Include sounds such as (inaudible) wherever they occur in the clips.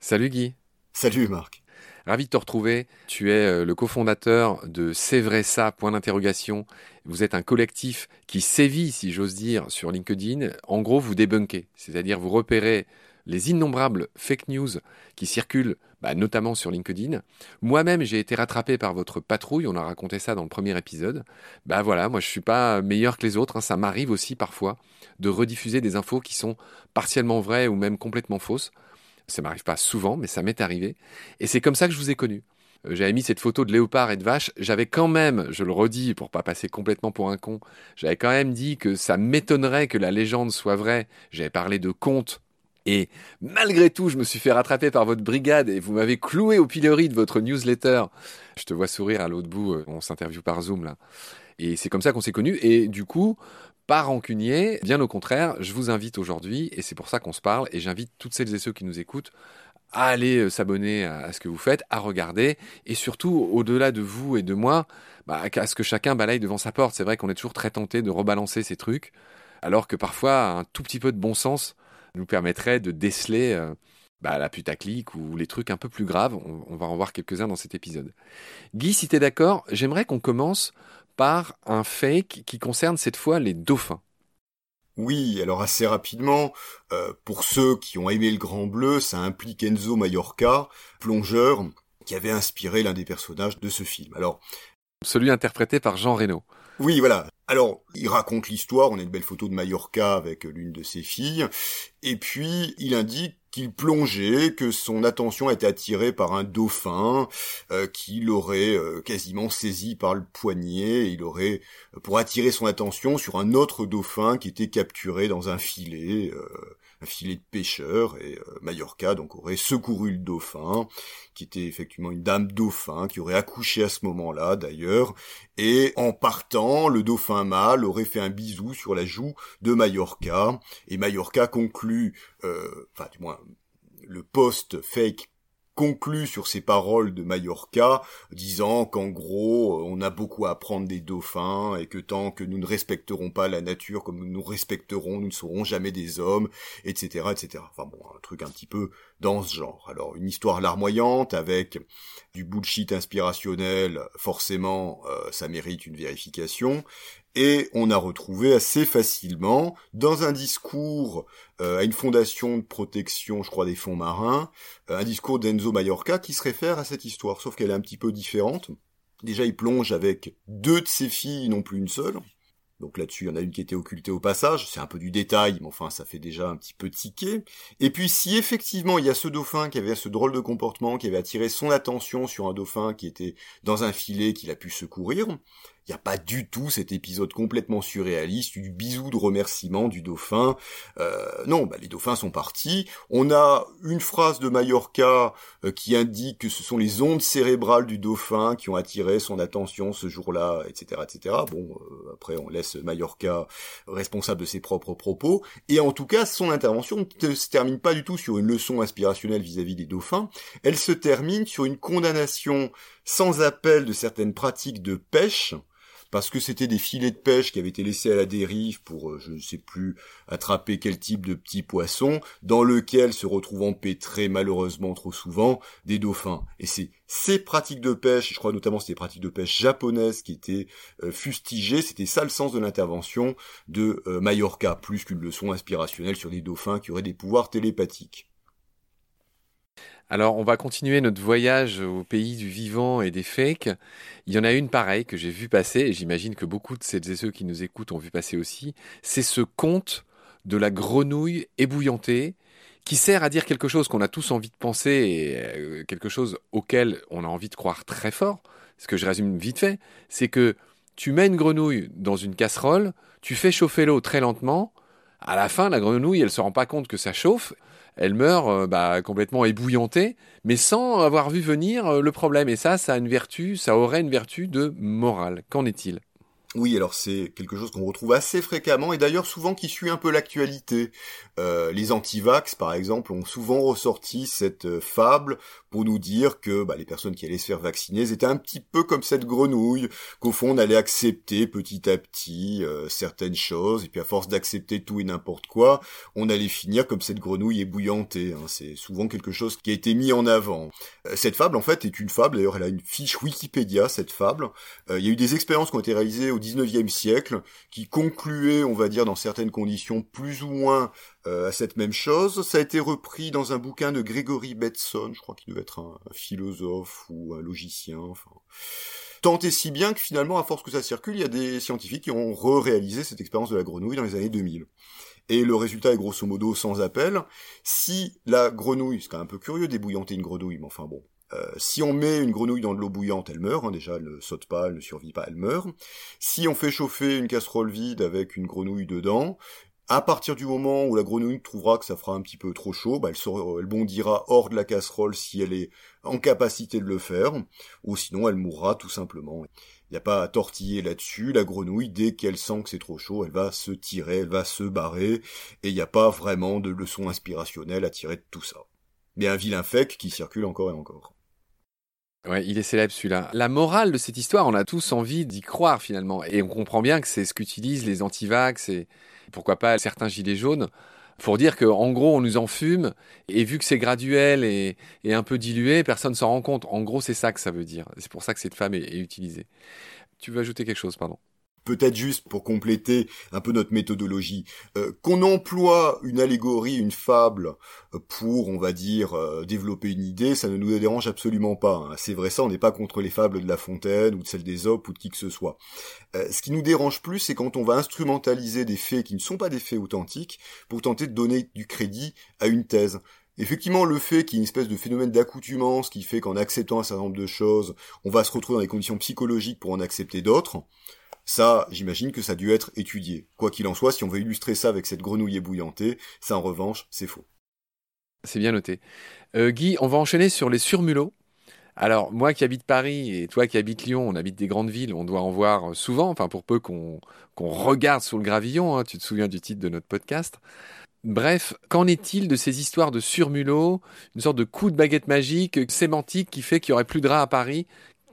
Salut Guy. Salut Marc. Ravi de te retrouver. Tu es euh, le cofondateur de C'est vrai ça, point d'interrogation. Vous êtes un collectif qui sévit, si j'ose dire, sur LinkedIn. En gros, vous débunkez, c'est-à-dire vous repérez les innombrables fake news qui circulent, bah, notamment sur LinkedIn. Moi-même, j'ai été rattrapé par votre patrouille, on a raconté ça dans le premier épisode. Bah voilà, moi je suis pas meilleur que les autres, hein. ça m'arrive aussi parfois de rediffuser des infos qui sont partiellement vraies ou même complètement fausses. Ça m'arrive pas souvent, mais ça m'est arrivé. Et c'est comme ça que je vous ai connu. Euh, j'avais mis cette photo de léopard et de vache. J'avais quand même, je le redis pour pas passer complètement pour un con, j'avais quand même dit que ça m'étonnerait que la légende soit vraie. J'avais parlé de contes. Et malgré tout, je me suis fait rattraper par votre brigade et vous m'avez cloué au pilori de votre newsletter. Je te vois sourire à l'autre bout. Euh, on s'interviewe par Zoom là. Et c'est comme ça qu'on s'est connus. Et du coup, pas rancunier, bien au contraire, je vous invite aujourd'hui, et c'est pour ça qu'on se parle, et j'invite toutes celles et ceux qui nous écoutent à aller euh, s'abonner à ce que vous faites, à regarder, et surtout, au-delà de vous et de moi, bah, à ce que chacun balaye devant sa porte. C'est vrai qu'on est toujours très tenté de rebalancer ces trucs, alors que parfois, un tout petit peu de bon sens nous permettrait de déceler euh, bah, la putaclic ou les trucs un peu plus graves. On, on va en voir quelques-uns dans cet épisode. Guy, si tu es d'accord, j'aimerais qu'on commence par un fake qui concerne cette fois les dauphins. Oui, alors assez rapidement, euh, pour ceux qui ont aimé le Grand Bleu, ça implique Enzo Mallorca, plongeur, qui avait inspiré l'un des personnages de ce film. Alors, celui interprété par Jean Reno. Oui, voilà. Alors, il raconte l'histoire, on a une belle photo de Mallorca avec l'une de ses filles, et puis il indique qu'il plongeait, que son attention était attirée par un dauphin euh, qui l'aurait euh, quasiment saisi par le poignet, il aurait, pour attirer son attention sur un autre dauphin qui était capturé dans un filet, euh, un filet de pêcheur, et euh, Mallorca donc aurait secouru le dauphin, qui était effectivement une dame dauphin, qui aurait accouché à ce moment-là d'ailleurs, et en partant, le dauphin mâle aurait fait un bisou sur la joue de Mallorca, et Mallorca conclut, euh, enfin du moins le post fake conclut sur ces paroles de Mallorca, disant qu'en gros, on a beaucoup à apprendre des dauphins et que tant que nous ne respecterons pas la nature comme nous nous respecterons, nous ne serons jamais des hommes, etc., etc. Enfin bon, un truc un petit peu dans ce genre. Alors, une histoire larmoyante avec du bullshit inspirationnel, forcément, euh, ça mérite une vérification. Et on a retrouvé assez facilement, dans un discours euh, à une fondation de protection, je crois, des fonds marins, euh, un discours d'Enzo Mallorca qui se réfère à cette histoire, sauf qu'elle est un petit peu différente. Déjà, il plonge avec deux de ses filles, non plus une seule. Donc là-dessus, il y en a une qui était occultée au passage, c'est un peu du détail, mais enfin ça fait déjà un petit peu tiquer. Et puis si effectivement il y a ce dauphin qui avait ce drôle de comportement, qui avait attiré son attention sur un dauphin qui était dans un filet qu'il a pu secourir, il n'y a pas du tout cet épisode complètement surréaliste du bisou de remerciement du dauphin. Euh, non, bah, les dauphins sont partis. On a une phrase de Mallorca euh, qui indique que ce sont les ondes cérébrales du dauphin qui ont attiré son attention ce jour-là, etc., etc. Bon, euh, après on laisse Mallorca responsable de ses propres propos. Et en tout cas, son intervention ne se termine pas du tout sur une leçon inspirationnelle vis-à-vis -vis des dauphins. Elle se termine sur une condamnation sans appel de certaines pratiques de pêche parce que c'était des filets de pêche qui avaient été laissés à la dérive pour, euh, je ne sais plus, attraper quel type de petits poissons, dans lequel se retrouvent empêtrés malheureusement trop souvent des dauphins. Et c'est ces pratiques de pêche, je crois notamment des pratiques de pêche japonaises qui étaient euh, fustigées, c'était ça le sens de l'intervention de euh, Mallorca, plus qu'une leçon inspirationnelle sur des dauphins qui auraient des pouvoirs télépathiques. Alors, on va continuer notre voyage au pays du vivant et des fakes. Il y en a une pareille que j'ai vu passer, et j'imagine que beaucoup de celles et ceux qui nous écoutent ont vu passer aussi. C'est ce conte de la grenouille ébouillantée qui sert à dire quelque chose qu'on a tous envie de penser et euh, quelque chose auquel on a envie de croire très fort. Ce que je résume vite fait, c'est que tu mets une grenouille dans une casserole, tu fais chauffer l'eau très lentement, à la fin, la grenouille, elle se rend pas compte que ça chauffe, elle meurt euh, bah, complètement ébouillantée, mais sans avoir vu venir euh, le problème. Et ça, ça a une vertu, ça aurait une vertu de morale. Qu'en est-il? Oui, alors c'est quelque chose qu'on retrouve assez fréquemment et d'ailleurs souvent qui suit un peu l'actualité. Euh, les antivax, par exemple, ont souvent ressorti cette euh, fable pour nous dire que bah, les personnes qui allaient se faire vacciner étaient un petit peu comme cette grenouille, qu'au fond on allait accepter petit à petit euh, certaines choses et puis à force d'accepter tout et n'importe quoi, on allait finir comme cette grenouille ébouillantée. Hein. C'est souvent quelque chose qui a été mis en avant. cette fable en fait est une fable, d'ailleurs elle a une fiche Wikipédia cette fable. il y a eu des expériences qui ont été réalisées au 19e siècle, qui concluait, on va dire, dans certaines conditions, plus ou moins euh, à cette même chose. Ça a été repris dans un bouquin de Gregory Betson, je crois qu'il devait être un, philosophe ou un logicien. Tant et si bien que finalement, à force que ça circule, il y a des scientifiques qui ont re-réalisé cette expérience de la grenouille dans les années 2000. Et le résultat est grosso modo sans appel. Si la grenouille, c'est quand même un peu curieux d'ébouillanter une grenouille, mais enfin bon, euh, si on met une grenouille dans de l'eau bouillante, elle meurt. Hein, déjà, elle ne saute pas, elle ne survit pas, elle meurt. Si on fait chauffer une casserole vide avec une grenouille dedans, à partir du moment où la grenouille trouvera que ça fera un petit peu trop chaud, bah, elle, elle, bondira hors de la casserole si elle est en capacité de le faire, ou sinon elle mourra tout simplement. Il n'y a pas à tortiller là-dessus. La grenouille, dès qu'elle sent que c'est trop chaud, elle va se tirer, elle va se barrer, et il n'y a pas vraiment de leçon inspirationnelle à tirer de tout ça. Mais un vilain fake qui circule encore et encore. Ouais, il est célèbre celui-là. La morale de cette histoire, on a tous envie d'y croire finalement. Et on comprend bien que c'est ce qu'utilisent les antivax et pourquoi pas certains gilets jaunes pour dire qu'en gros on nous en fume et vu que c'est graduel et, un peu dilué, personne s'en rend compte. En gros, c'est ça que ça veut dire. C'est pour ça que cette femme est utilisée. Tu veux ajouter quelque chose, pardon? Peut-être juste pour compléter un peu notre méthodologie, euh, qu'on emploie une allégorie, une fable euh, pour, on va dire, euh, développer une idée, ça ne nous dérange absolument pas. Hein. C'est vrai ça, on n'est pas contre les fables de La Fontaine ou de celles des ou de qui que ce soit. ce qui nous dérange plus, c'est quand on va instrumentaliser des faits qui ne sont pas des faits authentiques pour tenter de donner du crédit à une thèse. Effectivement, le fait qu'il y ait une espèce de phénomène d'accoutumance qui fait qu'en acceptant un certain nombre de choses, on va se retrouver dans des conditions psychologiques pour en accepter d'autres, ça, j'imagine que ça a dû être étudié. Quoi qu'il en soit, si on veut illustrer ça avec cette grenouille ébouillantée, ça en revanche, c'est faux. C'est bien noté. Euh, Guy, on va enchaîner sur les surmulots. Alors, moi qui habite Paris et toi qui habites Lyon, on habite des grandes villes, on doit en voir souvent, enfin pour peu qu'on regarde sur le gravillon, hein, tu te souviens du titre de notre podcast. Bref, qu'en est-il de ces histoires de surmulots, une sorte de coup de baguette magique, sémantique qui fait qu'il n'y aurait plus de rats à Paris?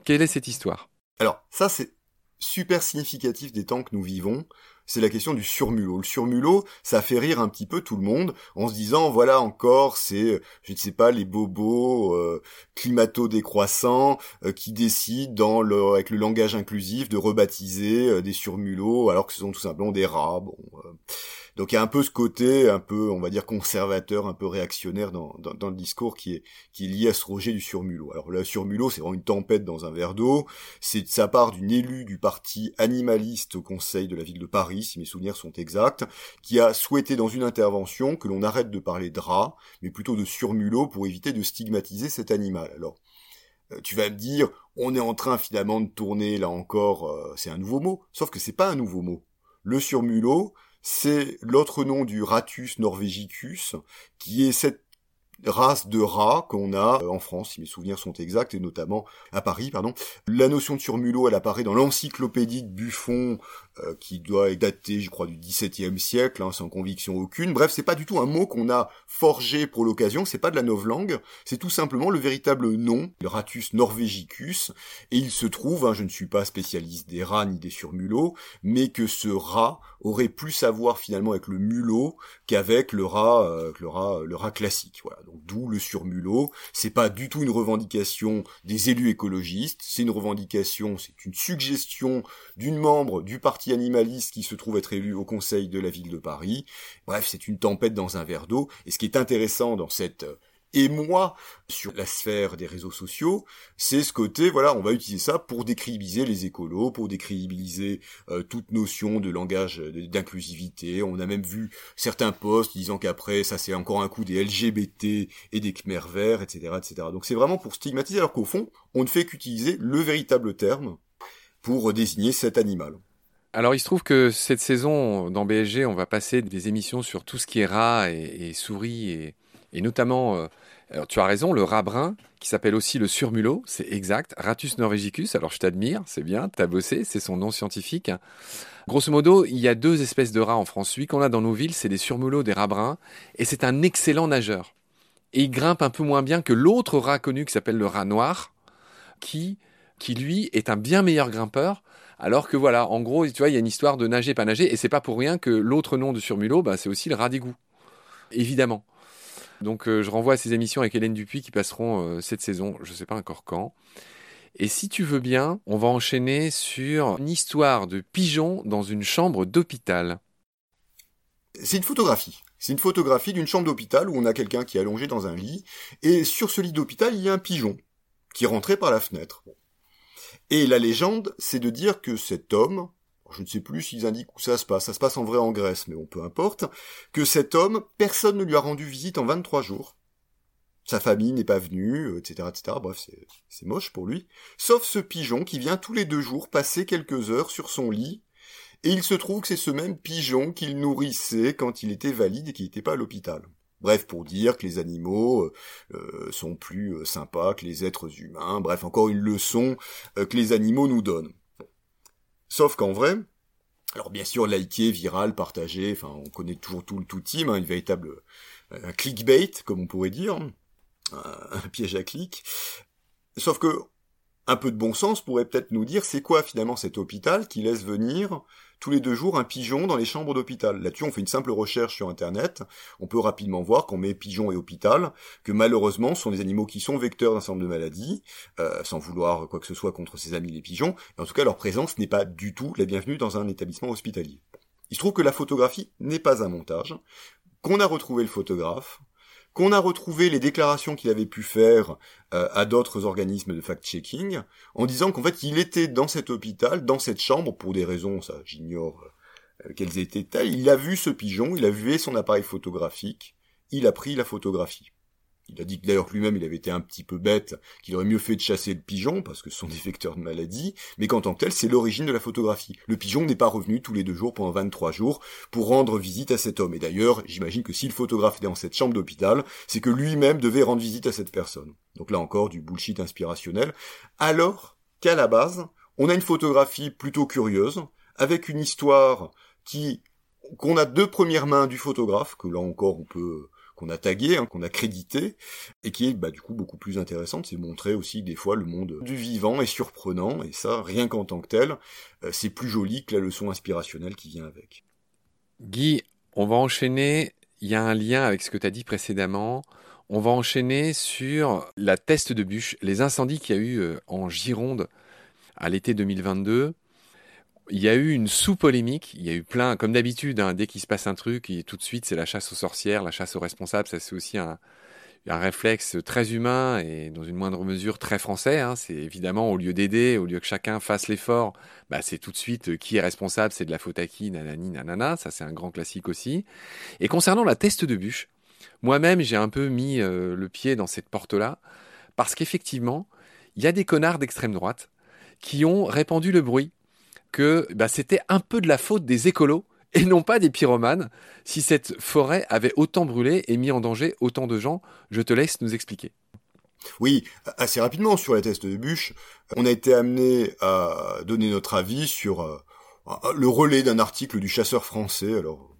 Quelle est cette histoire? Alors, ça c'est super significatif des temps que nous vivons, c'est la question du surmulot. Le surmulot, ça fait rire un petit peu tout le monde en se disant voilà encore c'est je ne sais pas les bobos euh, climato décroissants euh, qui décident dans le avec le langage inclusif de rebaptiser euh, des surmulots alors que ce sont tout simplement des rats. Bon, euh, donc il y a un peu ce côté un peu, on va dire, conservateur, un peu réactionnaire dans, dans, le discours qui est, qui est lié à ce rejet du surmulot. Alors le surmulot, c'est vraiment une tempête dans un verre d'eau. C'est de sa part d'une élue du parti animaliste au Conseil de la ville de Paris, si mes souvenirs sont exacts, qui a souhaité dans une intervention que l'on arrête de parler de rat, mais plutôt de surmulot pour éviter de stigmatiser cet animal. Alors, euh, tu vas me dire, on est en train finalement de tourner là encore, euh, c'est un nouveau mot, sauf que c'est pas un nouveau mot. Le surmulot, c'est l'autre nom du Ratus norvegicus, qui est cette race de rats qu'on a euh, en France, si mes souvenirs sont exacts, et notamment à Paris, pardon. La notion de surmulot, elle apparaît dans l'encyclopédie de Buffon, euh, qui doit être daté, je crois, du XVIIe siècle, hein, sans conviction aucune. Bref, c'est pas du tout un mot qu'on a forgé pour l'occasion, c'est pas de la novlangue, c'est tout simplement le véritable nom, le Ratus norvegicus, et il se trouve, hein, je ne suis pas spécialiste des rats ni des surmulots, mais que ce rat aurait plus à voir finalement avec le mulot qu'avec le rat, euh, le rat, le rat classique. Voilà. Donc d'où le surmulot. C'est pas du tout une revendication des élus écologistes. C'est une revendication, c'est une suggestion d'une membre du parti animaliste qui se trouve être élu au Conseil de la ville de Paris. Bref, c'est une tempête dans un verre d'eau. Et ce qui est intéressant dans cette euh, et moi sur la sphère des réseaux sociaux, c'est ce côté, voilà, on va utiliser ça pour décrédibiliser les écolos, pour décrédibiliser euh, toute notion de langage d'inclusivité. On a même vu certains posts disant qu'après, ça c'est encore un coup des LGBT et des Khmer verts, etc., etc. Donc c'est vraiment pour stigmatiser, alors qu'au fond, on ne fait qu'utiliser le véritable terme pour désigner cet animal. Alors il se trouve que cette saison dans BSG, on va passer des émissions sur tout ce qui est rats et, souris et, notamment euh, tu as raison, le rat brun, qui s'appelle aussi le surmulot, c'est exact, Ratus norvegicus, alors je t'admire, c'est bien, t'as bossé, c'est son nom scientifique. Grosso modo, il y a deux espèces de rats en France. Celui qu'on a dans nos villes, c'est des surmulots, des rats bruns, et c'est un excellent nageur. Et il grimpe un peu moins bien que l'autre rat connu qui s'appelle le rat noir, qui, qui lui est un bien meilleur grimpeur, alors que voilà, en gros, tu vois, il y a une histoire de nager, pas nager, et c'est pas pour rien que l'autre nom de surmulot, bah, c'est aussi le rat d'égout. Évidemment. Donc euh, je renvoie à ces émissions avec Hélène Dupuis qui passeront euh, cette saison, je ne sais pas encore quand. Et si tu veux bien, on va enchaîner sur une histoire de pigeon dans une chambre d'hôpital. C'est une photographie. C'est une photographie d'une chambre d'hôpital où on a quelqu'un qui est allongé dans un lit, et sur ce lit d'hôpital, il y a un pigeon qui rentrait par la fenêtre. Et la légende, c'est de dire que cet homme, je ne sais plus s'ils indiquent où ça se passe, ça se passe en vrai en Grèce, mais bon, peu importe, que cet homme, personne ne lui a rendu visite en 23 jours. Sa famille n'est pas venue, etc., euh, etc. Bref, c'est moche pour lui. Sauf ce pigeon qui vient tous les deux jours passer quelques heures sur son lit, et il se trouve que c'est ce même pigeon qu'il nourrissait quand il était valide et qu'il n'était pas à l'hôpital. Bref, pour dire que les animaux euh, euh, sont plus sympas que les êtres humains. Bref, encore une leçon que les animaux nous donnent. Sauf qu'en vrai, alors bien sûr, liké, viral, partagé, enfin on connaît toujours tout le tout team, hein, une véritable un clickbait, comme on pourrait dire, un piège à clic. Sauf que un peu de bon sens pourrait peut-être nous dire c'est quoi finalement cet hôpital qui laisse venir tous les deux jours un pigeon dans les chambres d'hôpital. Là-dessus, on fait une simple recherche sur Internet. On peut rapidement voir qu'on met pigeon et hôpital, que malheureusement, ce sont des animaux qui sont vecteurs d'un certain nombre de maladies, euh, sans vouloir quoi que ce soit contre ses amis les pigeons. Et en tout cas, leur présence n'est pas du tout la bienvenue dans un établissement hospitalier. Il se trouve que la photographie n'est pas un montage, qu'on a retrouvé le photographe, qu'on a retrouvé les déclarations qu'il avait pu faire euh, à d'autres organismes de fact-checking, en disant qu'en fait il était dans cet hôpital, dans cette chambre, pour des raisons, ça j'ignore euh, quelles étaient il a vu ce pigeon, il a vu son appareil photographique, il a pris la photographie. Il a dit que d'ailleurs lui-même il avait été un petit peu bête, qu'il aurait mieux fait de chasser le pigeon, parce que ce sont des vecteurs de maladie, mais qu'en tant que tel, c'est l'origine de la photographie. Le pigeon n'est pas revenu tous les deux jours pendant 23 jours pour rendre visite à cet homme. Et d'ailleurs, j'imagine que si le photographe était dans cette chambre d'hôpital, c'est que lui-même devait rendre visite à cette personne. Donc là encore, du bullshit inspirationnel. Alors qu'à la base, on a une photographie plutôt curieuse, avec une histoire qui qu'on a deux premières mains du photographe, que là encore on peut qu'on a tagué, hein, qu'on a crédité, et qui est bah, du coup beaucoup plus intéressante. C'est montrer aussi des fois le monde du vivant est surprenant, et ça, rien qu'en tant que tel, euh, c'est plus joli que la leçon inspirationnelle qui vient avec. Guy, on va enchaîner, il y a un lien avec ce que tu as dit précédemment. On va enchaîner sur la teste de bûche, les incendies qu'il y a eu euh, en Gironde à l'été 2022 il y a eu une sous-polémique, il y a eu plein, comme d'habitude, hein, dès qu'il se passe un truc, tout de suite c'est la chasse aux sorcières, la chasse aux responsables, ça c'est aussi un, réflexe très humain et dans une moindre mesure très français. Hein, c'est évidemment au lieu d'aider, au lieu que chacun fasse l'effort, bah, c'est tout de suite euh, qui est responsable, c'est de la faute à qui, nanani, nanana, ça c'est un grand classique aussi. Et concernant la teste de bûche, moi-même j'ai un peu mis euh, le pied dans cette porte-là, parce qu'effectivement, il y a des connards d'extrême droite qui ont répandu le bruit que bah, c'était un peu de la faute des écolos et non pas des pyromanes si cette forêt avait autant brûlé et mis en danger autant de gens. Je te laisse nous expliquer. Oui, assez rapidement sur les tests de bûche, on a été amené à donner notre avis sur euh, le relais d'un article du chasseur français. Alors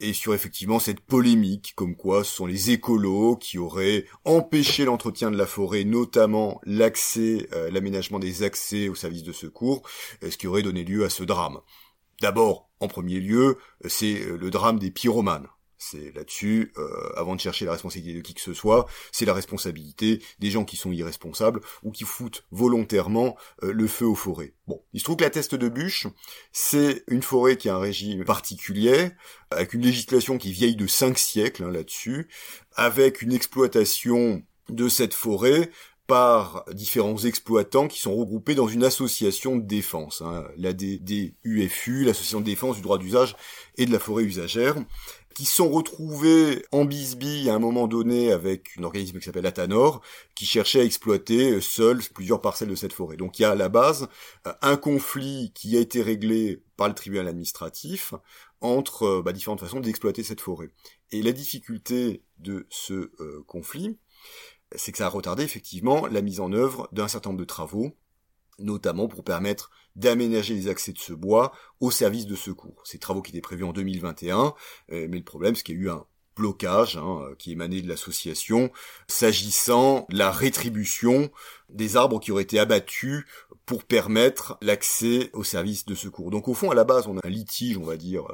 et sur effectivement cette polémique comme quoi ce sont les écolos qui auraient empêché l'entretien de la forêt, notamment l'accès, euh, l'aménagement des accès aux services de secours, euh, ce qui aurait donné lieu à ce drame. D'abord, en premier lieu, c'est euh, le drame des pyromanes. C'est là-dessus, euh, avant de chercher la responsabilité de qui que ce soit, c'est la responsabilité des gens qui sont irresponsables ou qui foutent volontairement euh, le feu aux forêts. Bon, il se trouve que la teste de bûche, c'est une forêt qui a un régime particulier, avec une législation qui vieille de cinq siècles hein, là-dessus, avec une exploitation de cette forêt par différents exploitants qui sont regroupés dans une association de défense, hein, la DUFU, l'association de défense du droit d'usage et de la forêt usagère, qui sont retrouvés en bisbille à un moment donné avec un organisme qui s'appelle Atanor, qui cherchait à exploiter euh, seul plusieurs parcelles de cette forêt. Donc il y a à la base euh, un conflit qui a été réglé par le tribunal administratif entre euh, bah, différentes façons d'exploiter cette forêt. Et la difficulté de ce conflit, c'est que ça a retardé effectivement la mise en œuvre d'un certain nombre de travaux, notamment pour permettre d'aménager les accès de ce bois au service de secours. Ces travaux qui étaient prévus en 2021, mais le problème c'est qu'il y a eu un blocage hein, qui émanait de l'association s'agissant de la rétribution des arbres qui auraient été abattus pour permettre l'accès aux services de secours. Donc au fond, à la base, on a un litige, on va dire,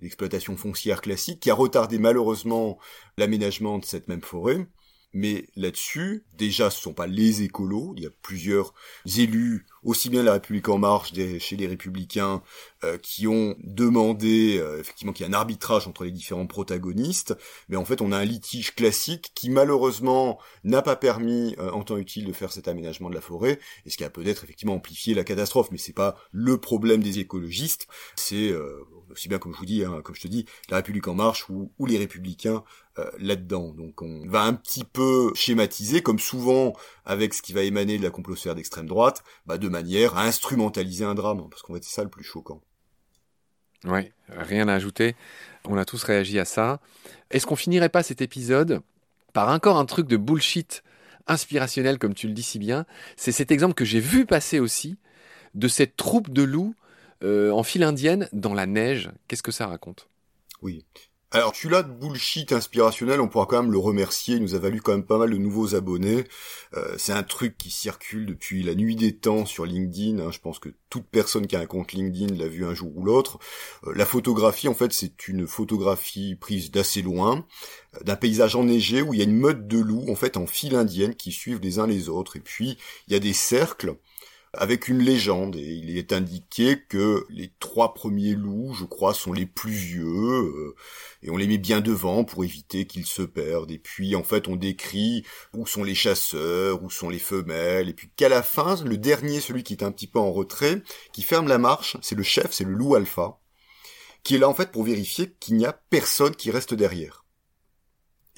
d'exploitation foncière classique qui a retardé malheureusement l'aménagement de cette même forêt. Mais là-dessus, déjà, ce sont pas les écolos. Il y a plusieurs élus, aussi bien la République en marche, chez les Républicains, euh, qui ont demandé euh, effectivement qu'il y ait un arbitrage entre les différents protagonistes. Mais en fait, on a un litige classique qui malheureusement n'a pas permis euh, en temps utile de faire cet aménagement de la forêt, et ce qui a peut-être effectivement amplifié la catastrophe. Mais c'est pas le problème des écologistes. C'est aussi bien comme je vous dis, hein, comme je te dis, la République en marche ou, ou les Républicains euh, là-dedans. Donc on va un petit peu schématiser, comme souvent avec ce qui va émaner de la complosphère d'extrême droite, bah, de manière à instrumentaliser un drame, parce qu'en fait c'est ça le plus choquant. Ouais, rien à ajouter. On a tous réagi à ça. Est-ce qu'on finirait pas cet épisode par encore un truc de bullshit inspirationnel, comme tu le dis si bien? C'est cet exemple que j'ai vu passer aussi de cette troupe de loups euh, en file indienne dans la neige. Qu'est-ce que ça raconte? Oui. Alors celui-là de bullshit inspirationnel, on pourra quand même le remercier, il nous a valu quand même pas mal de nouveaux abonnés. Euh, c'est un truc qui circule depuis la nuit des temps sur LinkedIn, hein. je pense que toute personne qui a un compte LinkedIn l'a vu un jour ou l'autre. Euh, la photographie, en fait, c'est une photographie prise d'assez loin, d'un paysage enneigé où il y a une meute de loups, en fait, en file indienne qui suivent les uns les autres. Et puis, il y a des cercles avec une légende, et il est indiqué que les trois premiers loups, je crois, sont les plus vieux, euh, et on les met bien devant pour éviter qu'ils se perdent, et puis en fait on décrit où sont les chasseurs, où sont les femelles, et puis qu'à la fin, le dernier, celui qui est un petit peu en retrait, qui ferme la marche, c'est le chef, c'est le loup alpha, qui est là en fait pour vérifier qu'il n'y a personne qui reste derrière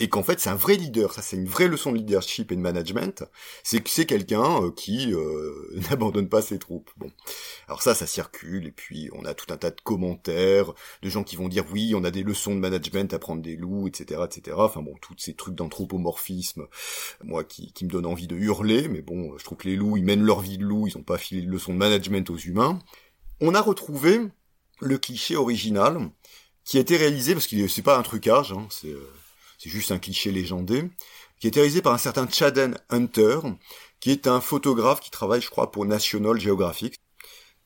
et qu'en fait c'est un vrai leader, ça c'est une vraie leçon de leadership et de management, c'est que c'est quelqu'un euh, qui euh, (laughs) n'abandonne pas ses troupes. Bon, alors ça, ça circule et puis on a tout un tas de commentaires de gens qui vont dire oui, on a des leçons de management à prendre des loups, etc., etc. Enfin bon, tous ces trucs d'anthropomorphisme, moi qui, qui me donne envie de hurler, mais bon, je trouve que les loups, ils mènent leur vie de loup, ils ont pas filé de leçons de management aux humains. On a retrouvé le cliché original qui a été réalisé parce que c'est pas un trucage, hein, c'est euh, c'est juste un cliché légendé, qui est réalisé par un certain Chaden Hunter, qui est un photographe qui travaille, je crois, pour National Geographic.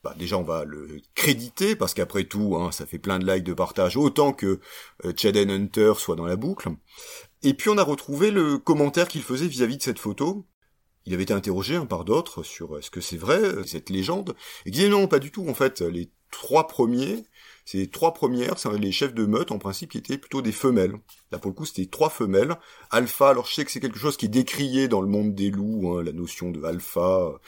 Bah, déjà, on va le créditer, parce qu'après tout, hein, ça fait plein de likes de partage, autant que euh, Chaden Hunter soit dans la boucle. Et puis, on a retrouvé le commentaire qu'il faisait vis-à-vis de cette photo. Il avait été interrogé hein, par d'autres sur est-ce que c'est vrai, cette légende? Et il disait non, pas du tout, en fait. Les trois premiers ces trois premières, c'est les chefs de meute en principe qui étaient plutôt des femelles. Là pour le coup c'était trois femelles. Alpha, alors je sais que c'est quelque chose qui est décrié dans le monde des loups, hein, la notion de alpha.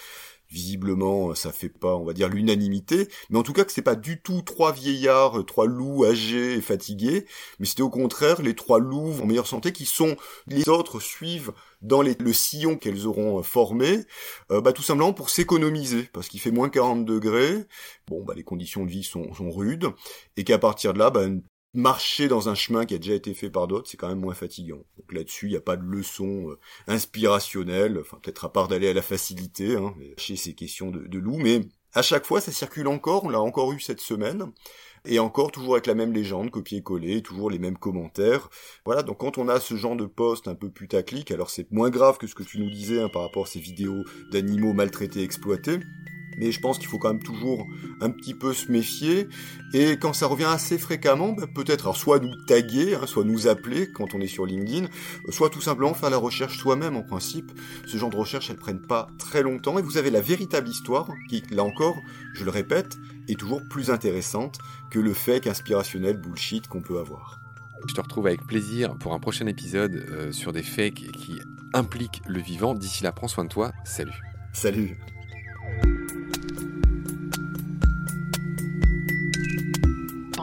Visiblement, ça fait pas, on va dire, l'unanimité, mais en tout cas que c'est pas du tout trois vieillards, trois loups âgés et fatigués, mais c'était au contraire les trois loups en meilleure santé qui sont les autres suivent dans le sillon qu'elles auront euh, formé, euh, bah, tout simplement pour s'économiser, parce qu'il fait moins 40 degrés, bon, bah, les conditions de vie sont, rudes, et qu'à partir de là, bah, marcher dans un chemin qui a déjà été fait par d'autres, c'est quand même moins fatigant. Donc là-dessus, il n'y a pas de leçon euh, inspirationnelle, enfin peut-être à part d'aller à la facilité, hein, chez ces questions de, de loup, mais à chaque fois, ça circule encore, on l'a encore eu cette semaine, et encore toujours avec la même légende, copier-coller, toujours les mêmes commentaires. Voilà, donc quand on a ce genre de poste un peu putaclic, alors c'est moins grave que ce que tu nous disais hein, par rapport à ces vidéos d'animaux maltraités, exploités, mais je pense qu'il faut quand même toujours un petit peu se méfier. Et quand ça revient assez fréquemment, bah, peut-être soit nous taguer, hein, soit nous appeler quand on est sur LinkedIn, soit tout simplement faire la recherche soi-même en principe. Ce genre de recherche, elles prennent pas très longtemps et vous avez la véritable histoire qui, là encore, je le répète, est toujours plus intéressante que le fake inspirationnel bullshit qu'on peut avoir. Je te retrouve avec plaisir pour un prochain épisode euh, sur des fakes qui impliquent le vivant. D'ici là, prends soin de toi. Salut. Salut.